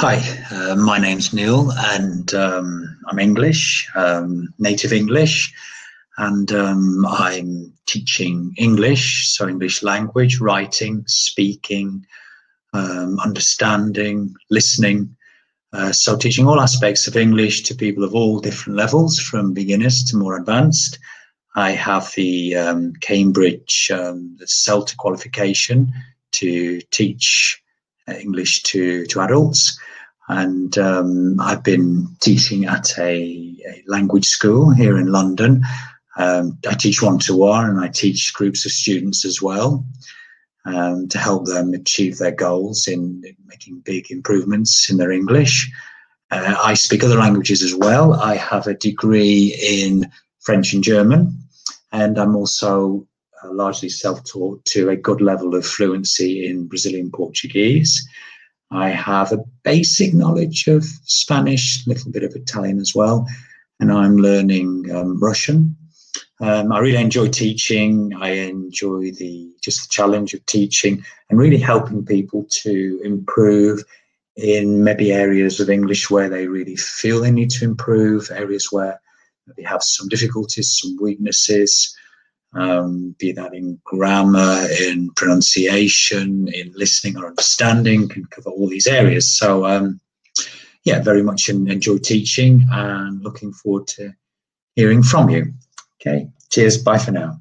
Hi, uh, my name's Neil and um, I'm English, um, native English, and um, I'm teaching English, so English language, writing, speaking, um, understanding, listening. Uh, so teaching all aspects of English to people of all different levels, from beginners to more advanced. I have the um, Cambridge um, CELTA qualification to teach English to, to adults. And um, I've been teaching at a, a, language school here in London. Um, I teach one to one and I teach groups of students as well um, to help them achieve their goals in, in making big improvements in their English. Uh, I speak other languages as well. I have a degree in French and German, and I'm also uh, largely self-taught to a good level of fluency in Brazilian Portuguese. I have a basic knowledge of Spanish, a little bit of Italian as well, and I'm learning um, Russian. Um, I really enjoy teaching. I enjoy the just the challenge of teaching and really helping people to improve in maybe areas of English where they really feel they need to improve, areas where they have some difficulties, some weaknesses, um, be that in grammar, in pronunciation, in listening or understanding, can cover all these areas. So, um, yeah, very much enjoy teaching and looking forward to hearing from you. Okay, cheers, bye for now.